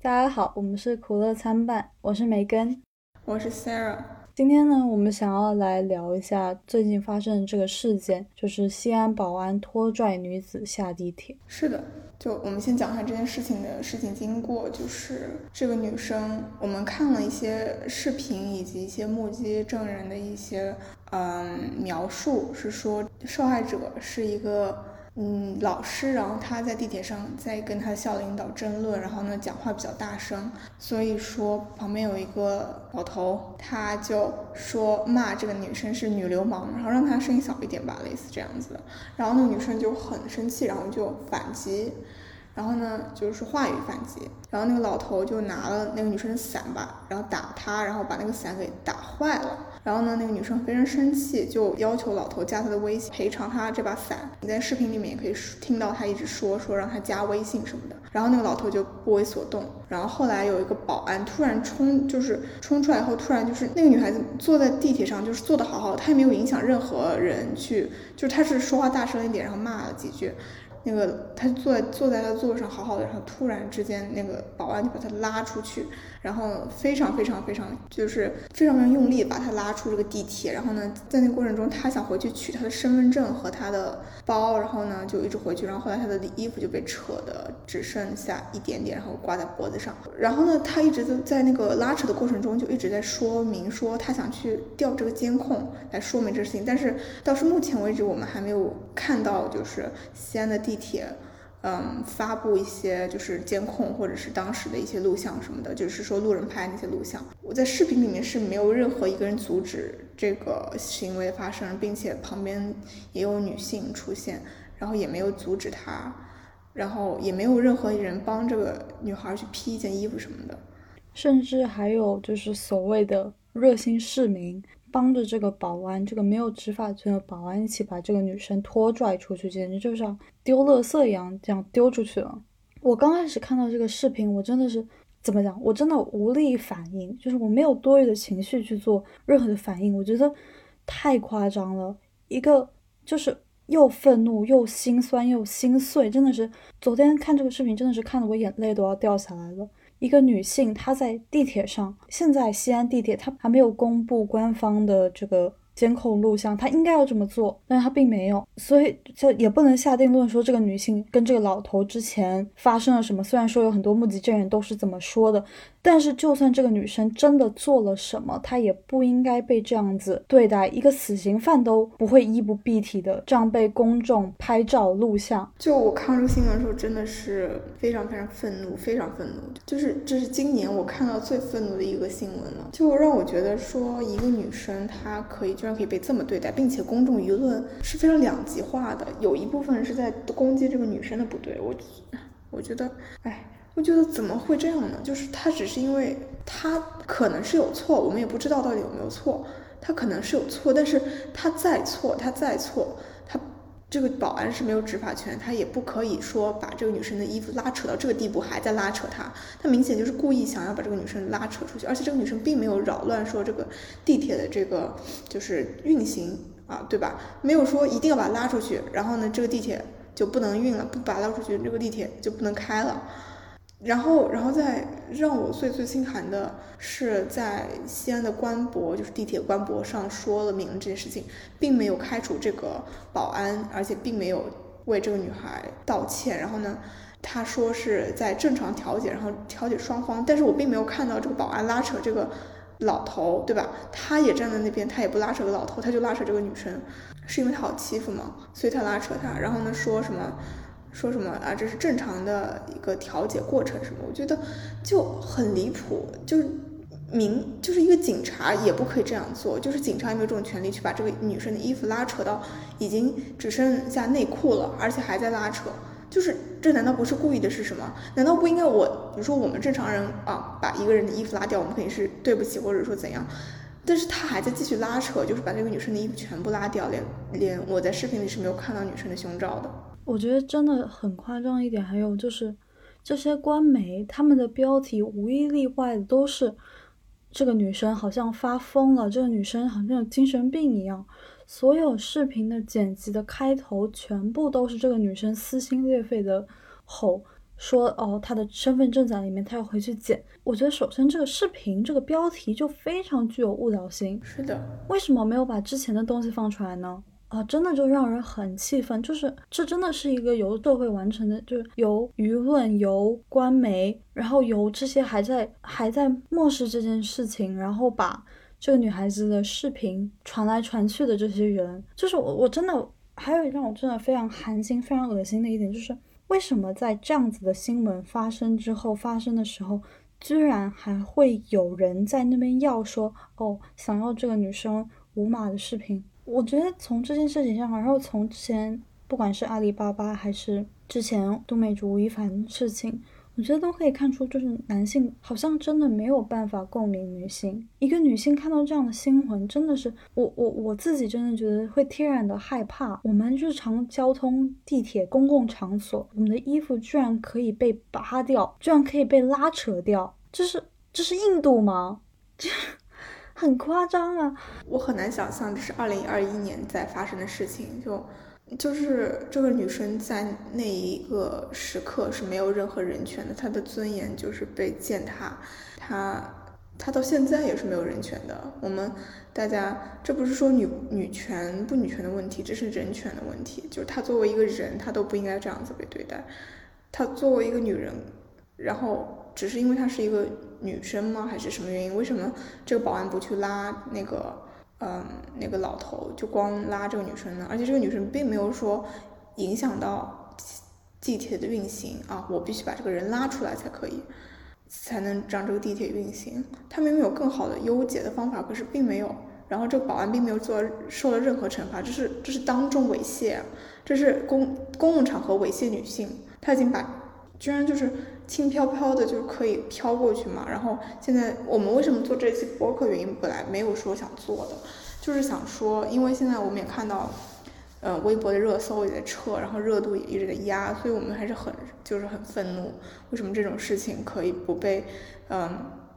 大家好，我们是苦乐参半，我是梅根，我是 Sarah。今天呢，我们想要来聊一下最近发生的这个事件，就是西安保安拖拽女子下地铁。是的，就我们先讲一下这件事情的事情经过。就是这个女生，我们看了一些视频以及一些目击证人的一些嗯描述，是说受害者是一个。嗯，老师，然后他在地铁上在跟他校领导争论，然后呢讲话比较大声，所以说旁边有一个老头，他就说骂这个女生是女流氓，然后让她声音小一点吧，类似这样子的。然后那个女生就很生气，然后就反击，然后呢就是话语反击，然后那个老头就拿了那个女生的伞吧，然后打她，然后把那个伞给打坏了。然后呢，那个女生非常生气，就要求老头加她的微信赔偿她这把伞。你在视频里面也可以听到她一直说说让她加微信什么的。然后那个老头就不为所动。然后后来有一个保安突然冲，就是冲出来以后，突然就是那个女孩子坐在地铁上，就是坐的好好的，她也没有影响任何人去，就是她是说话大声一点，然后骂了几句。那个他坐在坐在他座位上好好的，然后突然之间那个保安就把他拉出去，然后非常非常非常就是非常非常用力把他拉出这个地铁，然后呢，在那个过程中他想回去取他的身份证和他的包，然后呢就一直回去，然后后来他的衣服就被扯的只剩下一点点，然后挂在脖子上，然后呢他一直都在那个拉扯的过程中就一直在说明说他想去调这个监控来说明这事情，但是到是目前为止我们还没有看到就是西安的地。铁，嗯，发布一些就是监控或者是当时的一些录像什么的，就是说路人拍那些录像。我在视频里面是没有任何一个人阻止这个行为发生，并且旁边也有女性出现，然后也没有阻止他，然后也没有任何人帮这个女孩去披一件衣服什么的，甚至还有就是所谓的热心市民。帮着这个保安，这个没有执法权的保安一起把这个女生拖拽出去，简直就像丢垃圾一样，这样丢出去了。我刚开始看到这个视频，我真的是怎么讲？我真的无力反应，就是我没有多余的情绪去做任何的反应。我觉得太夸张了，一个就是又愤怒又心酸又心碎，真的是昨天看这个视频，真的是看得我眼泪都要掉下来了。一个女性，她在地铁上。现在西安地铁，她还没有公布官方的这个监控录像，她应该要这么做，但是她并没有，所以就也不能下定论说这个女性跟这个老头之前发生了什么。虽然说有很多目击证人都是这么说的。但是，就算这个女生真的做了什么，她也不应该被这样子对待。一个死刑犯都不会衣不蔽体的这样被公众拍照录像。就我看这个新闻的时候，真的是非常非常愤怒，非常愤怒。就是这是今年我看到最愤怒的一个新闻了。就让我觉得说，一个女生她可以居然可以被这么对待，并且公众舆论是非常两极化的。有一部分是在攻击这个女生的不对，我我觉得，哎。我觉得怎么会这样呢？就是他只是因为他可能是有错，我们也不知道到底有没有错。他可能是有错，但是他再错，他再错，他这个保安是没有执法权，他也不可以说把这个女生的衣服拉扯到这个地步，还在拉扯她。他明显就是故意想要把这个女生拉扯出去，而且这个女生并没有扰乱说这个地铁的这个就是运行啊，对吧？没有说一定要把她拉出去，然后呢，这个地铁就不能运了，不把她拉出去，这个地铁就不能开了。然后，然后再让我最最心寒的是，在西安的官博，就是地铁官博上说了明这件事情，并没有开除这个保安，而且并没有为这个女孩道歉。然后呢，他说是在正常调解，然后调解双方。但是我并没有看到这个保安拉扯这个老头，对吧？他也站在那边，他也不拉扯个老头，他就拉扯这个女生，是因为他好欺负吗？所以他拉扯他。然后呢，说什么？说什么啊？这是正常的一个调解过程，什么？我觉得就很离谱，就是明就是一个警察也不可以这样做，就是警察也没有这种权利去把这个女生的衣服拉扯到已经只剩下内裤了，而且还在拉扯，就是这难道不是故意的？是什么？难道不应该我，比如说我们正常人啊，把一个人的衣服拉掉，我们肯定是对不起，或者说怎样？但是他还在继续拉扯，就是把这个女生的衣服全部拉掉，连连我在视频里是没有看到女生的胸罩的。我觉得真的很夸张一点，还有就是这些官媒他们的标题无一例外的都是这个女生好像发疯了，这个女生好像有精神病一样。所有视频的剪辑的开头全部都是这个女生撕心裂肺的吼，说哦，她的身份证在里面，她要回去捡。我觉得首先这个视频这个标题就非常具有误导性。是的，为什么没有把之前的东西放出来呢？啊，真的就让人很气愤。就是这真的是一个由社会完成的，就是由舆论、由官媒，然后由这些还在还在漠视这件事情，然后把这个女孩子的视频传来传去的这些人，就是我我真的还有让我真的非常寒心、非常恶心的一点就是。为什么在这样子的新闻发生之后发生的时候，居然还会有人在那边要说哦，想要这个女生无码的视频？我觉得从这件事情上，然后从之前不管是阿里巴巴还是之前杜美竹吴亦凡事情。我觉得都可以看出，就是男性好像真的没有办法共鸣女性。一个女性看到这样的新闻，真的是我我我自己真的觉得会天然的害怕。我们日常交通、地铁、公共场所，我们的衣服居然可以被扒掉，居然可以被拉扯掉，这是这是印度吗？这 很夸张啊！我很难想象这是二零二一年在发生的事情，就。就是这个女生在那一个时刻是没有任何人权的，她的尊严就是被践踏，她她到现在也是没有人权的。我们大家这不是说女女权不女权的问题，这是人权的问题。就是她作为一个人，她都不应该这样子被对待。她作为一个女人，然后只是因为她是一个女生吗？还是什么原因？为什么这个保安不去拉那个？嗯，那个老头就光拉这个女生呢，而且这个女生并没有说影响到地铁的运行啊，我必须把这个人拉出来才可以，才能让这个地铁运行。他明明有更好的优解的方法，可是并没有。然后这个保安并没有做受了任何惩罚，这是这是当众猥亵，这是公公共场合猥亵女性，他已经把居然就是。轻飘飘的就可以飘过去嘛。然后现在我们为什么做这期播客？原因本来没有说想做的，就是想说，因为现在我们也看到，呃，微博的热搜也在撤，然后热度也一直在压，所以我们还是很就是很愤怒。为什么这种事情可以不被，嗯，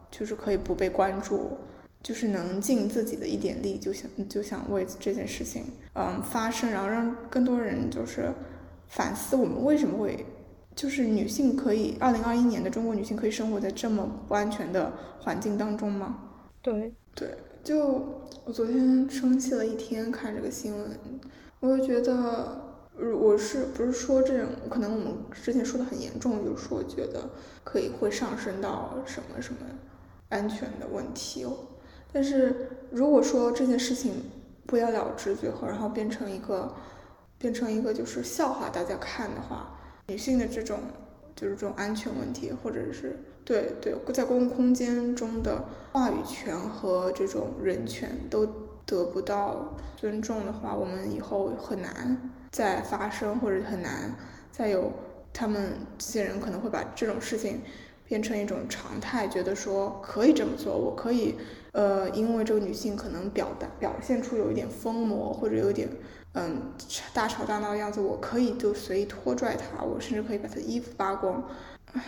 就是可以不被关注？就是能尽自己的一点力，就想就想为这件事情，嗯，发声，然后让更多人就是反思我们为什么会。就是女性可以，二零二一年的中国女性可以生活在这么不安全的环境当中吗？对对，就我昨天生气了一天，看这个新闻，我就觉得，我是不是说这种可能我们之前说的很严重，就是说觉得可以会上升到什么什么安全的问题哦。但是如果说这件事情不了了之，最后然后变成一个变成一个就是笑话大家看的话。女性的这种就是这种安全问题，或者是对对，在公共空间中的话语权和这种人权都得不到尊重的话，我们以后很难再发生，或者很难再有他们这些人可能会把这种事情变成一种常态，觉得说可以这么做，我可以呃，因为这个女性可能表达表现出有一点疯魔或者有点。嗯，大吵大闹的样子，我可以就随意拖拽他，我甚至可以把他衣服扒光。唉，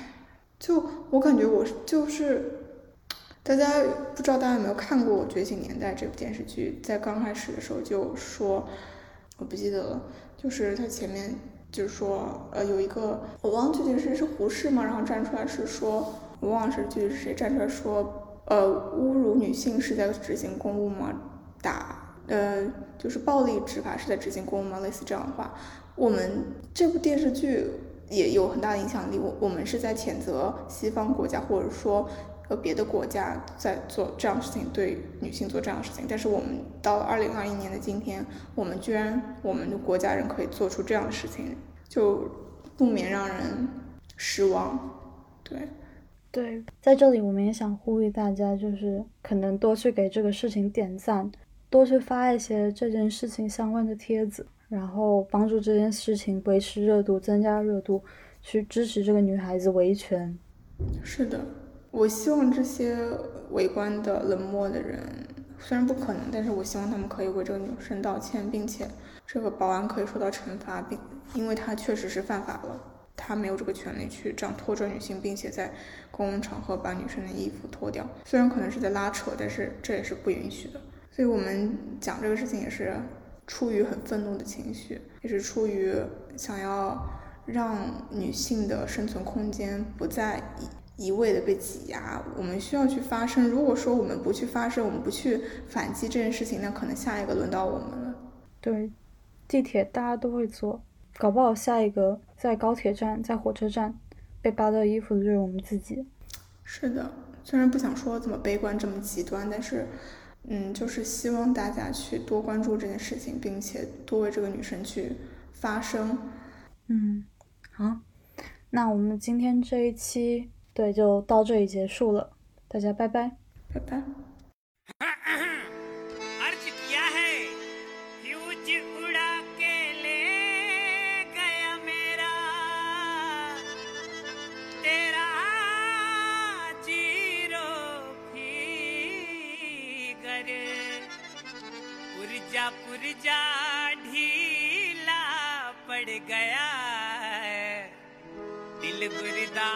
就我感觉我就是，大家不知道大家有没有看过《觉醒年代》这部电视剧，在刚开始的时候就说，我不记得了，就是它前面就是说，呃，有一个我忘了具体是谁是胡适嘛，然后站出来是说，我忘了是具体是谁站出来说，呃，侮辱女性是在执行公务吗？打。呃，就是暴力执法是在执行公务吗？类似这样的话，我们这部电视剧也有很大的影响力。我我们是在谴责西方国家，或者说呃别的国家在做这样的事情，对女性做这样的事情。但是我们到了二零二一年的今天，我们居然我们的国家人可以做出这样的事情，就不免让人失望。对，对，在这里我们也想呼吁大家，就是可能多去给这个事情点赞。多去发一些这件事情相关的帖子，然后帮助这件事情维持热度、增加热度，去支持这个女孩子维权。是的，我希望这些围观的冷漠的人，虽然不可能，但是我希望他们可以为这个女生道歉，并且这个保安可以受到惩罚，并因为他确实是犯法了，他没有这个权利去这样拖拽女性，并且在公共场合把女生的衣服脱掉。虽然可能是在拉扯，但是这也是不允许的。所以我们讲这个事情也是出于很愤怒的情绪，也是出于想要让女性的生存空间不再一味的被挤压。我们需要去发声。如果说我们不去发声，我们不去反击这件事情，那可能下一个轮到我们了。对，地铁大家都会坐，搞不好下一个在高铁站、在火车站被扒掉衣服的就是我们自己。是的，虽然不想说这么悲观、这么极端，但是，嗯，就是希望大家去多关注这件事情，并且多为这个女生去发声。嗯，好，那我们今天这一期对就到这里结束了，大家拜拜，拜拜。पुरजा पुरजा ढीला पड़ गया है दिल गुरदा